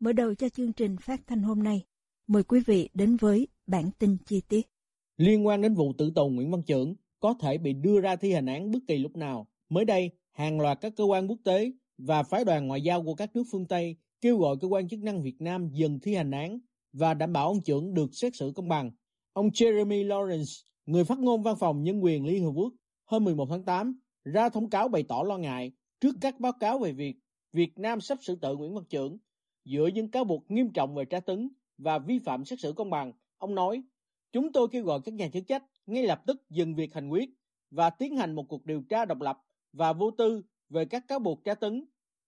Mở đầu cho chương trình phát thanh hôm nay, mời quý vị đến với bản tin chi tiết. Liên quan đến vụ tử tù Nguyễn Văn Trưởng có thể bị đưa ra thi hành án bất kỳ lúc nào. Mới đây, hàng loạt các cơ quan quốc tế và phái đoàn ngoại giao của các nước phương Tây kêu gọi cơ quan chức năng Việt Nam dừng thi hành án và đảm bảo ông Trưởng được xét xử công bằng. Ông Jeremy Lawrence, người phát ngôn văn phòng nhân quyền Liên Hợp Quốc, hôm 11 tháng 8 ra thông cáo bày tỏ lo ngại trước các báo cáo về việc Việt Nam sắp xử tử Nguyễn Văn Trưởng dựa những cáo buộc nghiêm trọng về tra tấn và vi phạm xét xử công bằng. Ông nói, chúng tôi kêu gọi các nhà chức trách ngay lập tức dừng việc hành quyết và tiến hành một cuộc điều tra độc lập và vô tư về các cáo buộc tra tấn,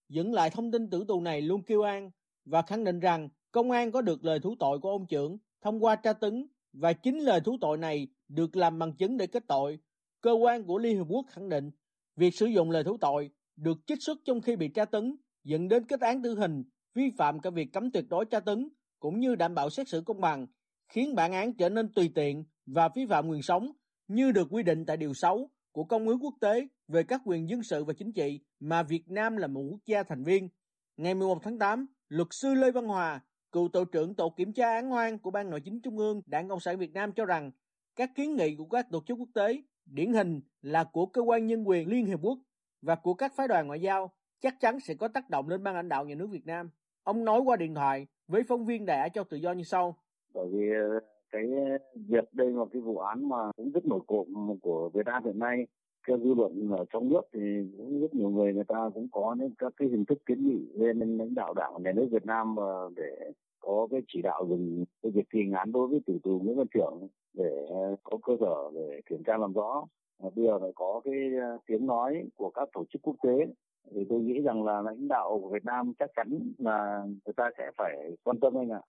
dẫn lại thông tin tử tù này luôn kêu an và khẳng định rằng công an có được lời thú tội của ông trưởng thông qua tra tấn và chính lời thú tội này được làm bằng chứng để kết tội. Cơ quan của Liên Hợp Quốc khẳng định việc sử dụng lời thú tội được trích xuất trong khi bị tra tấn dẫn đến kết án tử hình vi phạm cả việc cấm tuyệt đối tra tấn cũng như đảm bảo xét xử công bằng, khiến bản án trở nên tùy tiện và vi phạm quyền sống như được quy định tại Điều 6 của Công ước Quốc tế về các quyền dân sự và chính trị mà Việt Nam là một quốc gia thành viên. Ngày 11 tháng 8, luật sư Lê Văn Hòa, cựu tổ trưởng tổ kiểm tra án oan của Ban Nội chính Trung ương Đảng Cộng sản Việt Nam cho rằng các kiến nghị của các tổ chức quốc tế điển hình là của cơ quan nhân quyền Liên Hiệp Quốc và của các phái đoàn ngoại giao chắc chắn sẽ có tác động lên ban lãnh đạo nhà nước Việt Nam. Ông nói qua điện thoại với phóng viên Đài cho Tự Do như sau. Bởi vì ờ, cái việc đây là cái vụ án mà cũng rất nổi cộm của Việt Nam hiện nay theo dư luận ở trong nước thì cũng rất nhiều người người ta cũng có những các cái hình thức kiến nghị lên lãnh đạo đảng nhà nước Việt Nam ờ, để có cái chỉ đạo dừng cái việc thi hành án đối với tử tù Nguyễn Văn Trưởng để ờ, có cơ sở để kiểm tra làm rõ. Bây giờ phải có cái tiếng nói của các tổ chức quốc tế thì tôi nghĩ rằng là lãnh đạo của Việt Nam chắc chắn là người ta sẽ phải quan tâm anh ạ.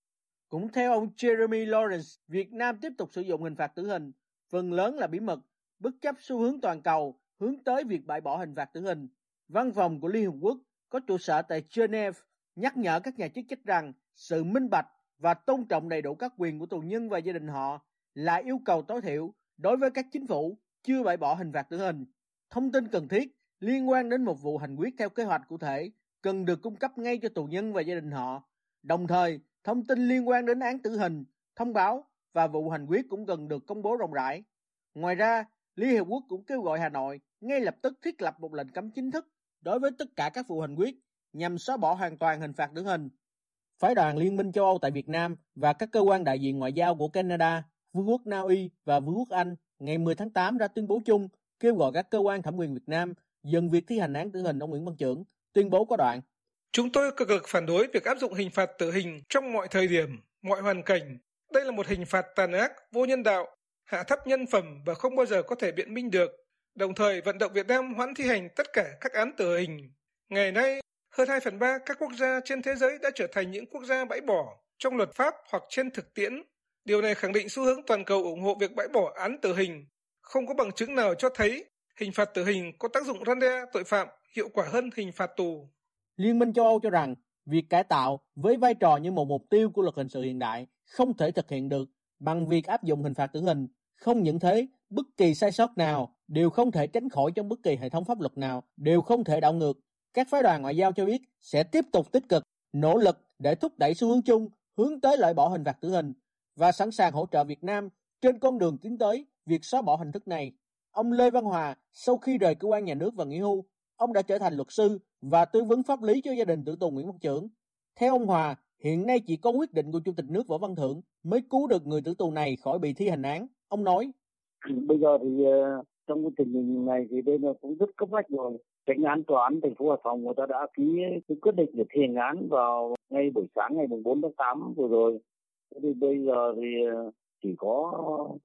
Cũng theo ông Jeremy Lawrence, Việt Nam tiếp tục sử dụng hình phạt tử hình, phần lớn là bí mật, bất chấp xu hướng toàn cầu hướng tới việc bãi bỏ hình phạt tử hình. Văn phòng của Liên Hợp Quốc có trụ sở tại Geneva nhắc nhở các nhà chức trách rằng sự minh bạch và tôn trọng đầy đủ các quyền của tù nhân và gia đình họ là yêu cầu tối thiểu đối với các chính phủ chưa bãi bỏ hình phạt tử hình. Thông tin cần thiết liên quan đến một vụ hành quyết theo kế hoạch cụ thể cần được cung cấp ngay cho tù nhân và gia đình họ. Đồng thời, thông tin liên quan đến án tử hình, thông báo và vụ hành quyết cũng cần được công bố rộng rãi. Ngoài ra, Liên Hiệp Quốc cũng kêu gọi Hà Nội ngay lập tức thiết lập một lệnh cấm chính thức đối với tất cả các vụ hành quyết nhằm xóa bỏ hoàn toàn hình phạt tử hình. Phái đoàn Liên minh châu Âu tại Việt Nam và các cơ quan đại diện ngoại giao của Canada, Vương quốc Na Uy và Vương quốc Anh ngày 10 tháng 8 ra tuyên bố chung kêu gọi các cơ quan thẩm quyền Việt Nam dừng việc thi hành án tử hình ông Nguyễn Văn Trưởng, tuyên bố có đoạn. Chúng tôi cực lực phản đối việc áp dụng hình phạt tử hình trong mọi thời điểm, mọi hoàn cảnh. Đây là một hình phạt tàn ác, vô nhân đạo, hạ thấp nhân phẩm và không bao giờ có thể biện minh được. Đồng thời vận động Việt Nam hoãn thi hành tất cả các án tử hình. Ngày nay, hơn 2 phần 3 các quốc gia trên thế giới đã trở thành những quốc gia bãi bỏ trong luật pháp hoặc trên thực tiễn. Điều này khẳng định xu hướng toàn cầu ủng hộ việc bãi bỏ án tử hình. Không có bằng chứng nào cho thấy hình phạt tử hình có tác dụng răn đe tội phạm hiệu quả hơn hình phạt tù. Liên minh châu Âu cho rằng việc cải tạo với vai trò như một mục tiêu của luật hình sự hiện đại không thể thực hiện được bằng việc áp dụng hình phạt tử hình. Không những thế, bất kỳ sai sót nào đều không thể tránh khỏi trong bất kỳ hệ thống pháp luật nào, đều không thể đảo ngược. Các phái đoàn ngoại giao cho biết sẽ tiếp tục tích cực, nỗ lực để thúc đẩy xu hướng chung hướng tới loại bỏ hình phạt tử hình và sẵn sàng hỗ trợ Việt Nam trên con đường tiến tới việc xóa bỏ hình thức này Ông Lê Văn Hòa sau khi rời cơ quan nhà nước và nghỉ hưu ông đã trở thành luật sư và tư vấn pháp lý cho gia đình tử tù Nguyễn Văn Chưởng. Theo ông Hòa, hiện nay chỉ có quyết định của Chủ tịch nước Võ Văn Thưởng mới cứu được người tử tù này khỏi bị thi hành án. Ông nói, Bây giờ thì ờ, trong cái tình hình này thì đây là cũng rất cấp bách rồi. Tránh án tòa án thành phố Hải Phòng người ta đã ký cái quyết định để thi hành án vào ngay buổi sáng ngày 4 tháng 8 vừa rồi. Thế thì bây giờ thì ờ, chỉ có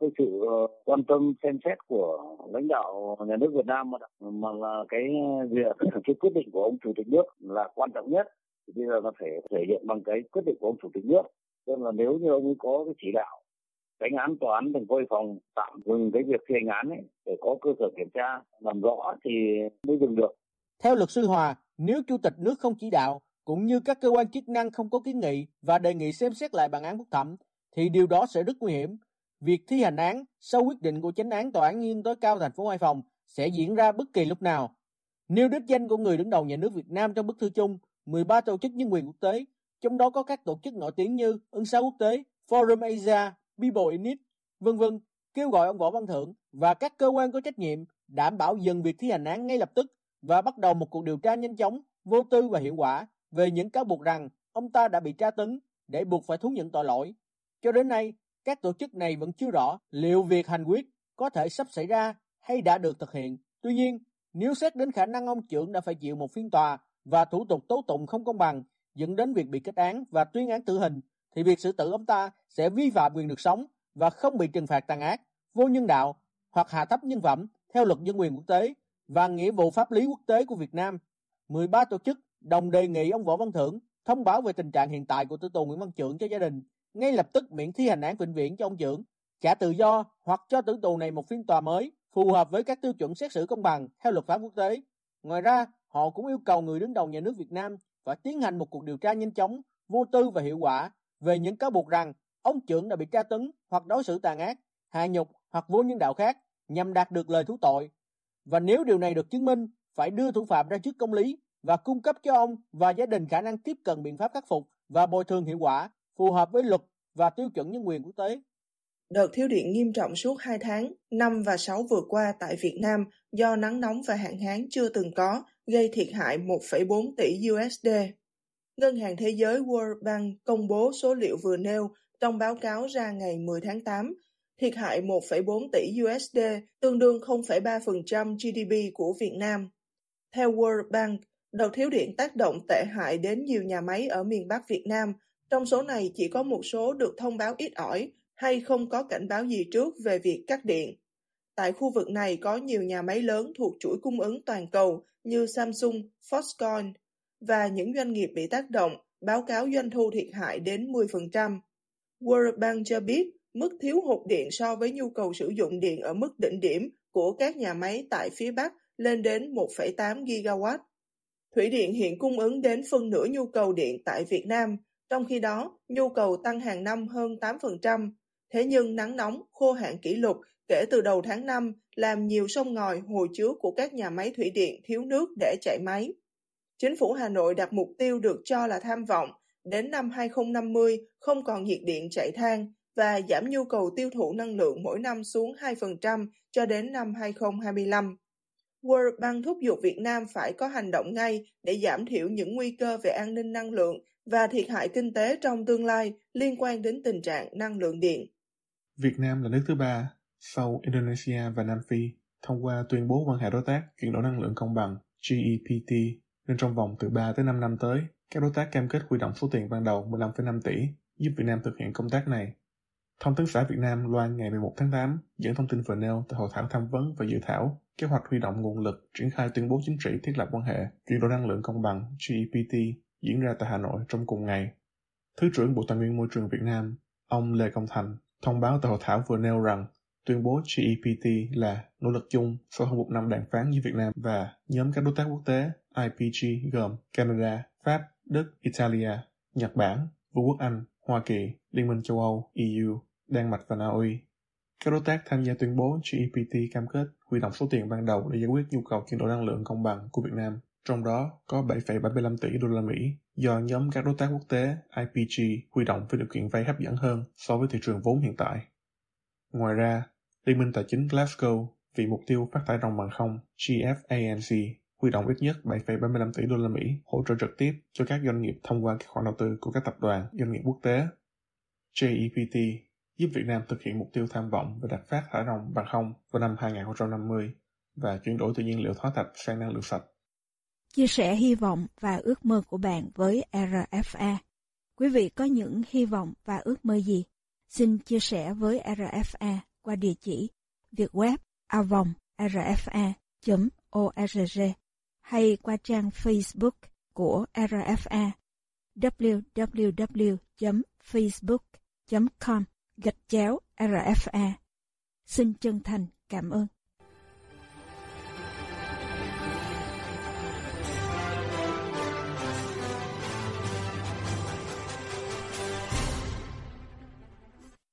cái sự ờ, quan tâm xem xét của lãnh đạo nhà nước Việt Nam mà, mà là cái việc cái quyết định của ông chủ tịch nước là quan trọng nhất. Thì bây giờ nó phải thể hiện bằng cái quyết định của ông chủ tịch nước. Nên là nếu như ông ấy có cái chỉ đạo đánh án tòa án thành phố Hải Phòng tạm dừng cái việc thi hành án ấy để có cơ sở kiểm tra làm rõ thì mới dừng được. Theo luật sư Hòa, nếu chủ tịch nước không chỉ đạo cũng như các cơ quan chức năng không có kiến nghị và đề nghị xem xét lại bản án phúc thẩm thì điều đó sẽ rất nguy hiểm. Việc thi hành án sau quyết định của chánh án tòa án nhân tối cao thành phố Hải Phòng sẽ diễn ra bất kỳ lúc nào. Nêu đích danh của người đứng đầu nhà nước Việt Nam trong bức thư chung, 13 tổ chức nhân quyền quốc tế, trong đó có các tổ chức nổi tiếng như Ân xá quốc tế, Forum Asia, People init, vân vân, kêu gọi ông Võ Văn Thưởng và các cơ quan có trách nhiệm đảm bảo dừng việc thi hành án ngay lập tức và bắt đầu một cuộc điều tra nhanh chóng, vô tư và hiệu quả về những cáo buộc rằng ông ta đã bị tra tấn để buộc phải thú nhận tội lỗi. Cho đến nay, các tổ chức này vẫn chưa rõ liệu việc hành quyết có thể sắp xảy ra hay đã được thực hiện. Tuy nhiên, nếu xét đến khả năng ông trưởng đã phải chịu một phiên tòa và thủ tục tố tụng không công bằng dẫn đến việc bị kết án và tuyên án tử hình, thì việc xử tử ông ta sẽ vi phạm quyền được sống và không bị trừng phạt tàn ác, vô nhân đạo hoặc hạ thấp nhân phẩm theo luật nhân quyền quốc tế và nghĩa vụ pháp lý quốc tế của Việt Nam. 13 tổ chức đồng đề nghị ông Võ Văn Thưởng thông báo về tình trạng hiện tại của tử tù Nguyễn Văn Trưởng cho gia đình, ngay lập tức miễn thi hành án vĩnh viễn cho ông Trưởng, trả tự do hoặc cho tử tù này một phiên tòa mới phù hợp với các tiêu chuẩn xét xử công bằng theo luật pháp quốc tế. Ngoài ra, họ cũng yêu cầu người đứng đầu nhà nước Việt Nam phải tiến hành một cuộc điều tra nhanh chóng, vô tư và hiệu quả về những cáo buộc rằng ông trưởng đã bị tra tấn hoặc đối xử tàn ác, hạ nhục hoặc vô nhân đạo khác nhằm đạt được lời thú tội. Và nếu điều này được chứng minh, phải đưa thủ phạm ra trước công lý và cung cấp cho ông và gia đình khả năng tiếp cận biện pháp khắc phục và bồi thường hiệu quả phù hợp với luật và tiêu chuẩn nhân quyền quốc tế. Đợt thiếu điện nghiêm trọng suốt 2 tháng, 5 và 6 vừa qua tại Việt Nam do nắng nóng và hạn hán chưa từng có, gây thiệt hại 1,4 tỷ USD. Ngân hàng Thế giới World Bank công bố số liệu vừa nêu trong báo cáo ra ngày 10 tháng 8, thiệt hại 1,4 tỷ USD, tương đương 0,3% GDP của Việt Nam. Theo World Bank, đợt thiếu điện tác động tệ hại đến nhiều nhà máy ở miền Bắc Việt Nam, trong số này chỉ có một số được thông báo ít ỏi hay không có cảnh báo gì trước về việc cắt điện. Tại khu vực này có nhiều nhà máy lớn thuộc chuỗi cung ứng toàn cầu như Samsung, Foxconn và những doanh nghiệp bị tác động báo cáo doanh thu thiệt hại đến 10%. World Bank cho biết mức thiếu hụt điện so với nhu cầu sử dụng điện ở mức đỉnh điểm của các nhà máy tại phía Bắc lên đến 1,8 gigawatt. Thủy điện hiện cung ứng đến phân nửa nhu cầu điện tại Việt Nam, trong khi đó nhu cầu tăng hàng năm hơn 8%. Thế nhưng nắng nóng, khô hạn kỷ lục kể từ đầu tháng 5 làm nhiều sông ngòi hồ chứa của các nhà máy thủy điện thiếu nước để chạy máy. Chính phủ Hà Nội đặt mục tiêu được cho là tham vọng đến năm 2050 không còn nhiệt điện chạy than và giảm nhu cầu tiêu thụ năng lượng mỗi năm xuống 2% cho đến năm 2025. World Bank thúc giục Việt Nam phải có hành động ngay để giảm thiểu những nguy cơ về an ninh năng lượng và thiệt hại kinh tế trong tương lai liên quan đến tình trạng năng lượng điện. Việt Nam là nước thứ ba sau Indonesia và Nam Phi thông qua tuyên bố quan hệ đối tác chuyển đổi năng lượng công bằng GEPT nên trong vòng từ 3 tới 5 năm tới, các đối tác cam kết huy động số tiền ban đầu 15,5 tỷ giúp Việt Nam thực hiện công tác này. Thông tấn xã Việt Nam loan ngày 11 tháng 8 dẫn thông tin vừa nêu tại hội thảo tham vấn và dự thảo kế hoạch huy động nguồn lực triển khai tuyên bố chính trị thiết lập quan hệ chuyển đổi năng lượng công bằng GEPT diễn ra tại Hà Nội trong cùng ngày. Thứ trưởng Bộ Tài nguyên Môi trường Việt Nam, ông Lê Công Thành, thông báo tại hội thảo vừa nêu rằng tuyên bố GEPT là nỗ lực chung sau hơn một năm đàm phán giữa Việt Nam và nhóm các đối tác quốc tế IPG gồm Canada, Pháp, Đức, Italia, Nhật Bản, Vương quốc Anh, Hoa Kỳ, Liên minh châu Âu, EU, Đan Mạch và Na Uy. Các đối tác tham gia tuyên bố GEPT cam kết huy động số tiền ban đầu để giải quyết nhu cầu chuyển đổi năng lượng công bằng của Việt Nam, trong đó có 7,75 tỷ đô la Mỹ do nhóm các đối tác quốc tế IPG huy động với điều kiện vay hấp dẫn hơn so với thị trường vốn hiện tại. Ngoài ra, Liên minh Tài chính Glasgow vì mục tiêu phát thải ròng bằng không GFANC huy động ít nhất 7,75 tỷ đô la Mỹ hỗ trợ trực tiếp cho các doanh nghiệp thông qua các khoản đầu tư của các tập đoàn, doanh nghiệp quốc tế. JEPT giúp Việt Nam thực hiện mục tiêu tham vọng về đạt phát thải ròng bằng không vào năm 2050 và chuyển đổi từ nhiên liệu hóa thạch sang năng lượng sạch. Chia sẻ hy vọng và ước mơ của bạn với RFA. Quý vị có những hy vọng và ước mơ gì? Xin chia sẻ với RFA qua địa chỉ việt web avong rfa.org hay qua trang Facebook của RFA www.facebook.com gạch chéo RFA. Xin chân thành cảm ơn.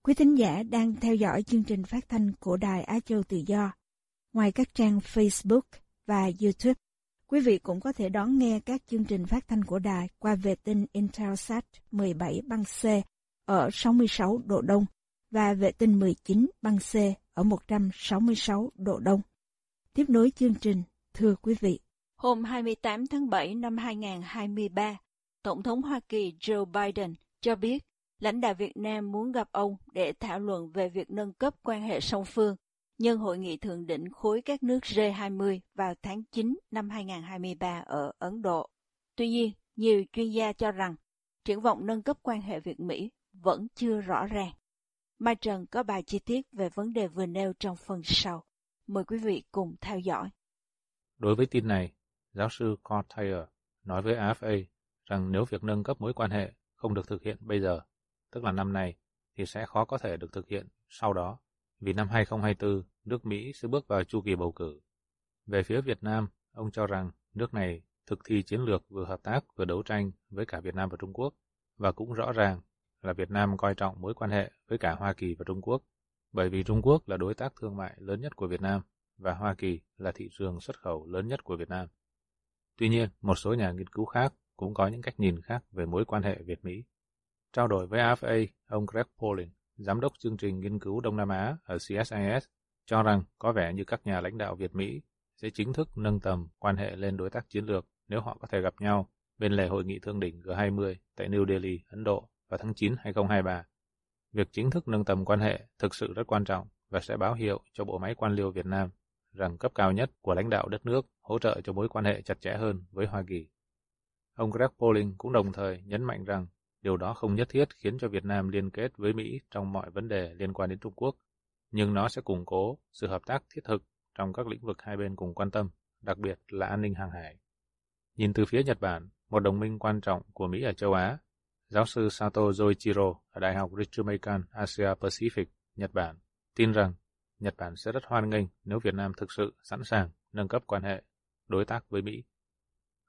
Quý thính giả đang theo dõi chương trình phát thanh của Đài Á Châu Tự Do. Ngoài các trang Facebook và YouTube, quý vị cũng có thể đón nghe các chương trình phát thanh của đài qua vệ tinh Intelsat 17 băng C ở 66 độ Đông và vệ tinh 19 băng C ở 166 độ Đông. Tiếp nối chương trình, thưa quý vị. Hôm 28 tháng 7 năm 2023, Tổng thống Hoa Kỳ Joe Biden cho biết lãnh đạo Việt Nam muốn gặp ông để thảo luận về việc nâng cấp quan hệ song phương nhân hội nghị thượng đỉnh khối các nước G20 vào tháng 9 năm 2023 ở Ấn Độ. Tuy nhiên, nhiều chuyên gia cho rằng triển vọng nâng cấp quan hệ Việt-Mỹ vẫn chưa rõ ràng. Mai Trần có bài chi tiết về vấn đề vừa nêu trong phần sau. Mời quý vị cùng theo dõi. Đối với tin này, giáo sư Cortair nói với AFA rằng nếu việc nâng cấp mối quan hệ không được thực hiện bây giờ, tức là năm nay, thì sẽ khó có thể được thực hiện sau đó, vì năm 2024, nước Mỹ sẽ bước vào chu kỳ bầu cử. Về phía Việt Nam, ông cho rằng nước này thực thi chiến lược vừa hợp tác vừa đấu tranh với cả Việt Nam và Trung Quốc, và cũng rõ ràng là Việt Nam coi trọng mối quan hệ với cả Hoa Kỳ và Trung Quốc, bởi vì Trung Quốc là đối tác thương mại lớn nhất của Việt Nam và Hoa Kỳ là thị trường xuất khẩu lớn nhất của Việt Nam. Tuy nhiên, một số nhà nghiên cứu khác cũng có những cách nhìn khác về mối quan hệ Việt-Mỹ. Trao đổi với AFA, ông Greg Polling, giám đốc chương trình nghiên cứu Đông Nam Á ở CSIS, cho rằng có vẻ như các nhà lãnh đạo Việt-Mỹ sẽ chính thức nâng tầm quan hệ lên đối tác chiến lược nếu họ có thể gặp nhau bên lề hội nghị thượng đỉnh G20 tại New Delhi, Ấn Độ vào tháng 9 2023. Việc chính thức nâng tầm quan hệ thực sự rất quan trọng và sẽ báo hiệu cho bộ máy quan liêu Việt Nam rằng cấp cao nhất của lãnh đạo đất nước hỗ trợ cho mối quan hệ chặt chẽ hơn với Hoa Kỳ. Ông Greg Polling cũng đồng thời nhấn mạnh rằng điều đó không nhất thiết khiến cho Việt Nam liên kết với Mỹ trong mọi vấn đề liên quan đến Trung Quốc, nhưng nó sẽ củng cố sự hợp tác thiết thực trong các lĩnh vực hai bên cùng quan tâm, đặc biệt là an ninh hàng hải. Nhìn từ phía Nhật Bản, một đồng minh quan trọng của Mỹ ở châu Á, giáo sư Sato Zoichiro ở Đại học Ritsumeikan Asia Pacific, Nhật Bản, tin rằng Nhật Bản sẽ rất hoan nghênh nếu Việt Nam thực sự sẵn sàng nâng cấp quan hệ đối tác với Mỹ.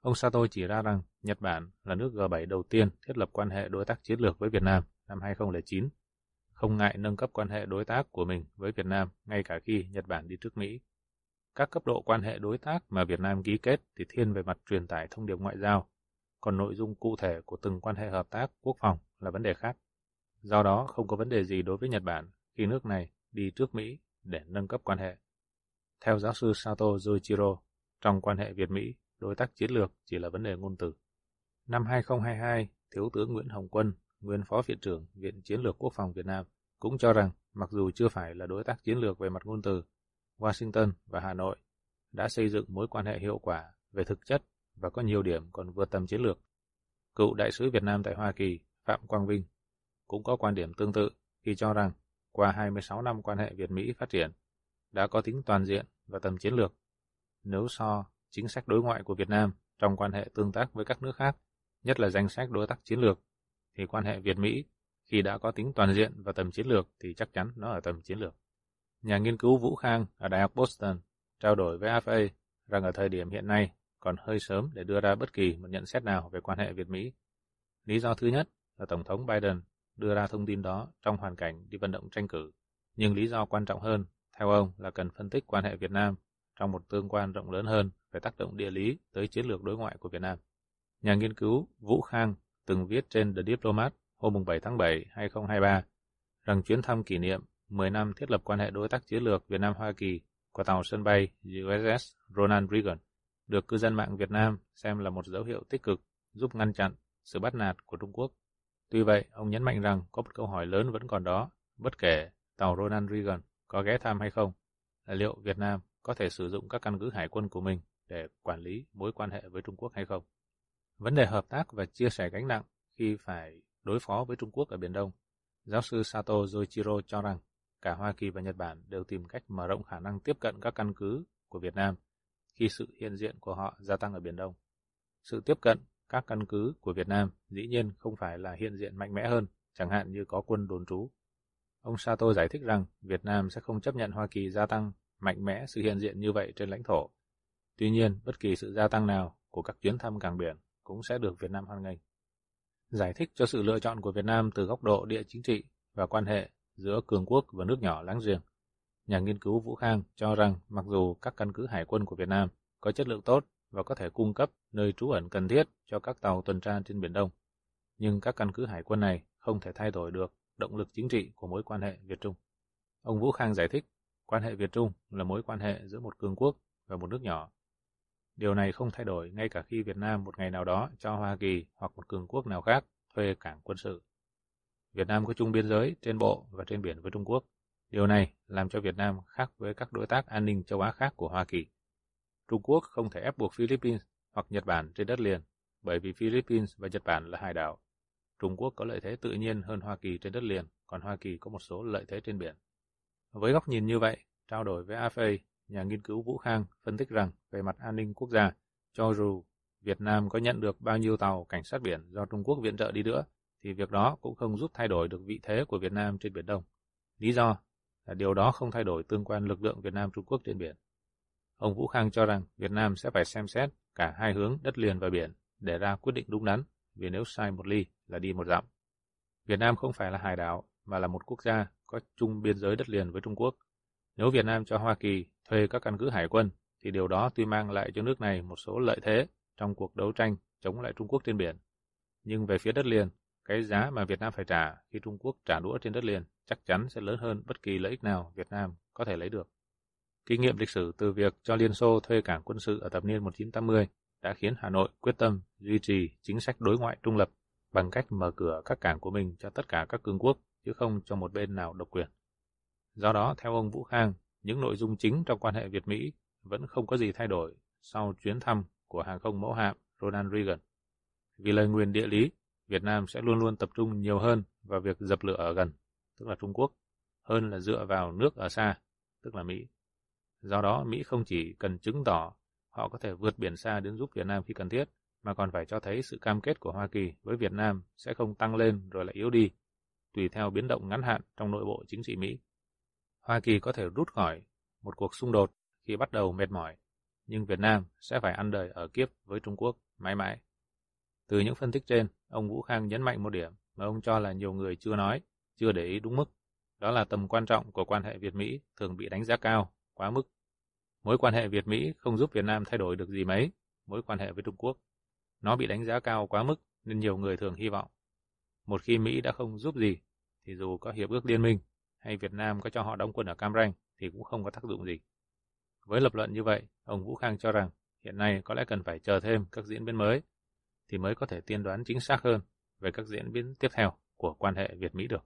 Ông Sato chỉ ra rằng Nhật Bản là nước G7 đầu tiên thiết lập quan hệ đối tác chiến lược với Việt Nam năm 2009, không ngại nâng cấp quan hệ đối tác của mình với Việt Nam ngay cả khi Nhật Bản đi trước Mỹ. Các cấp độ quan hệ đối tác mà Việt Nam ký kết thì thiên về mặt truyền tải thông điệp ngoại giao, còn nội dung cụ thể của từng quan hệ hợp tác quốc phòng là vấn đề khác. Do đó, không có vấn đề gì đối với Nhật Bản khi nước này đi trước Mỹ để nâng cấp quan hệ. Theo giáo sư Sato Yoichiro, trong quan hệ Việt-Mỹ, đối tác chiến lược chỉ là vấn đề ngôn từ. Năm 2022, Thiếu tướng Nguyễn Hồng Quân, nguyên Phó Viện trưởng Viện Chiến lược Quốc phòng Việt Nam, cũng cho rằng mặc dù chưa phải là đối tác chiến lược về mặt ngôn từ, Washington và Hà Nội đã xây dựng mối quan hệ hiệu quả về thực chất và có nhiều điểm còn vượt tầm chiến lược. Cựu đại sứ Việt Nam tại Hoa Kỳ Phạm Quang Vinh cũng có quan điểm tương tự khi cho rằng qua 26 năm quan hệ Việt-Mỹ phát triển đã có tính toàn diện và tầm chiến lược. Nếu so chính sách đối ngoại của Việt Nam trong quan hệ tương tác với các nước khác, nhất là danh sách đối tác chiến lược, thì quan hệ Việt-Mỹ khi đã có tính toàn diện và tầm chiến lược thì chắc chắn nó ở tầm chiến lược. Nhà nghiên cứu Vũ Khang ở Đại học Boston trao đổi với AFA rằng ở thời điểm hiện nay còn hơi sớm để đưa ra bất kỳ một nhận xét nào về quan hệ Việt-Mỹ. Lý do thứ nhất là Tổng thống Biden đưa ra thông tin đó trong hoàn cảnh đi vận động tranh cử. Nhưng lý do quan trọng hơn, theo ông, là cần phân tích quan hệ Việt Nam trong một tương quan rộng lớn hơn về tác động địa lý tới chiến lược đối ngoại của Việt Nam. Nhà nghiên cứu Vũ Khang từng viết trên The Diplomat hôm 7 tháng 7, 2023 rằng chuyến thăm kỷ niệm 10 năm thiết lập quan hệ đối tác chiến lược Việt Nam-Hoa Kỳ của tàu sân bay USS Ronald Reagan được cư dân mạng Việt Nam xem là một dấu hiệu tích cực giúp ngăn chặn sự bắt nạt của Trung Quốc. Tuy vậy, ông nhấn mạnh rằng có một câu hỏi lớn vẫn còn đó, bất kể tàu Ronald Reagan có ghé thăm hay không, là liệu Việt Nam có thể sử dụng các căn cứ hải quân của mình để quản lý mối quan hệ với Trung Quốc hay không. Vấn đề hợp tác và chia sẻ gánh nặng khi phải đối phó với Trung Quốc ở Biển Đông, giáo sư Sato Yoichiro cho rằng cả Hoa Kỳ và Nhật Bản đều tìm cách mở rộng khả năng tiếp cận các căn cứ của Việt Nam khi sự hiện diện của họ gia tăng ở Biển Đông. Sự tiếp cận các căn cứ của Việt Nam dĩ nhiên không phải là hiện diện mạnh mẽ hơn, chẳng hạn như có quân đồn trú. Ông Sato giải thích rằng Việt Nam sẽ không chấp nhận Hoa Kỳ gia tăng mạnh mẽ sự hiện diện như vậy trên lãnh thổ. Tuy nhiên, bất kỳ sự gia tăng nào của các chuyến thăm cảng biển cũng sẽ được Việt Nam hoan nghênh. Giải thích cho sự lựa chọn của Việt Nam từ góc độ địa chính trị và quan hệ giữa cường quốc và nước nhỏ láng giềng. Nhà nghiên cứu Vũ Khang cho rằng mặc dù các căn cứ hải quân của Việt Nam có chất lượng tốt và có thể cung cấp nơi trú ẩn cần thiết cho các tàu tuần tra trên Biển Đông, nhưng các căn cứ hải quân này không thể thay đổi được động lực chính trị của mối quan hệ Việt-Trung. Ông Vũ Khang giải thích, quan hệ Việt-Trung là mối quan hệ giữa một cường quốc và một nước nhỏ. Điều này không thay đổi ngay cả khi Việt Nam một ngày nào đó cho Hoa Kỳ hoặc một cường quốc nào khác thuê cảng quân sự. Việt Nam có chung biên giới trên bộ và trên biển với Trung Quốc. Điều này làm cho Việt Nam khác với các đối tác an ninh châu Á khác của Hoa Kỳ. Trung Quốc không thể ép buộc Philippines hoặc Nhật Bản trên đất liền, bởi vì Philippines và Nhật Bản là hải đảo. Trung Quốc có lợi thế tự nhiên hơn Hoa Kỳ trên đất liền, còn Hoa Kỳ có một số lợi thế trên biển. Với góc nhìn như vậy, trao đổi với AFA, nhà nghiên cứu Vũ Khang phân tích rằng về mặt an ninh quốc gia, cho dù Việt Nam có nhận được bao nhiêu tàu cảnh sát biển do Trung Quốc viện trợ đi nữa, thì việc đó cũng không giúp thay đổi được vị thế của Việt Nam trên Biển Đông. Lý do là điều đó không thay đổi tương quan lực lượng Việt Nam-Trung Quốc trên biển. Ông Vũ Khang cho rằng Việt Nam sẽ phải xem xét cả hai hướng đất liền và biển để ra quyết định đúng đắn, vì nếu sai một ly là đi một dặm. Việt Nam không phải là hải đảo, mà là một quốc gia có chung biên giới đất liền với Trung Quốc. Nếu Việt Nam cho Hoa Kỳ thuê các căn cứ hải quân, thì điều đó tuy mang lại cho nước này một số lợi thế trong cuộc đấu tranh chống lại Trung Quốc trên biển. Nhưng về phía đất liền, cái giá mà Việt Nam phải trả khi Trung Quốc trả đũa trên đất liền chắc chắn sẽ lớn hơn bất kỳ lợi ích nào Việt Nam có thể lấy được. Kinh nghiệm lịch sử từ việc cho Liên Xô thuê cảng quân sự ở thập niên 1980 đã khiến Hà Nội quyết tâm duy trì chính sách đối ngoại trung lập bằng cách mở cửa các cảng của mình cho tất cả các cường quốc, chứ không cho một bên nào độc quyền. Do đó, theo ông Vũ Khang, những nội dung chính trong quan hệ Việt-Mỹ vẫn không có gì thay đổi sau chuyến thăm của hàng không mẫu hạm Ronald Reagan. Vì lời nguyền địa lý, Việt Nam sẽ luôn luôn tập trung nhiều hơn vào việc dập lửa ở gần, tức là Trung Quốc, hơn là dựa vào nước ở xa, tức là Mỹ. Do đó, Mỹ không chỉ cần chứng tỏ họ có thể vượt biển xa đến giúp Việt Nam khi cần thiết, mà còn phải cho thấy sự cam kết của Hoa Kỳ với Việt Nam sẽ không tăng lên rồi lại yếu đi, tùy theo biến động ngắn hạn trong nội bộ chính trị Mỹ. Hoa Kỳ có thể rút khỏi một cuộc xung đột khi bắt đầu mệt mỏi, nhưng Việt Nam sẽ phải ăn đời ở kiếp với Trung Quốc mãi mãi. Từ những phân tích trên, ông Vũ Khang nhấn mạnh một điểm mà ông cho là nhiều người chưa nói, chưa để ý đúng mức. Đó là tầm quan trọng của quan hệ Việt-Mỹ thường bị đánh giá cao, quá mức. Mối quan hệ Việt-Mỹ không giúp Việt Nam thay đổi được gì mấy, mối quan hệ với Trung Quốc. Nó bị đánh giá cao quá mức nên nhiều người thường hy vọng. Một khi Mỹ đã không giúp gì, thì dù có hiệp ước liên minh hay Việt Nam có cho họ đóng quân ở Cam Ranh thì cũng không có tác dụng gì. Với lập luận như vậy, ông Vũ Khang cho rằng hiện nay có lẽ cần phải chờ thêm các diễn biến mới thì mới có thể tiên đoán chính xác hơn về các diễn biến tiếp theo của quan hệ Việt-Mỹ được.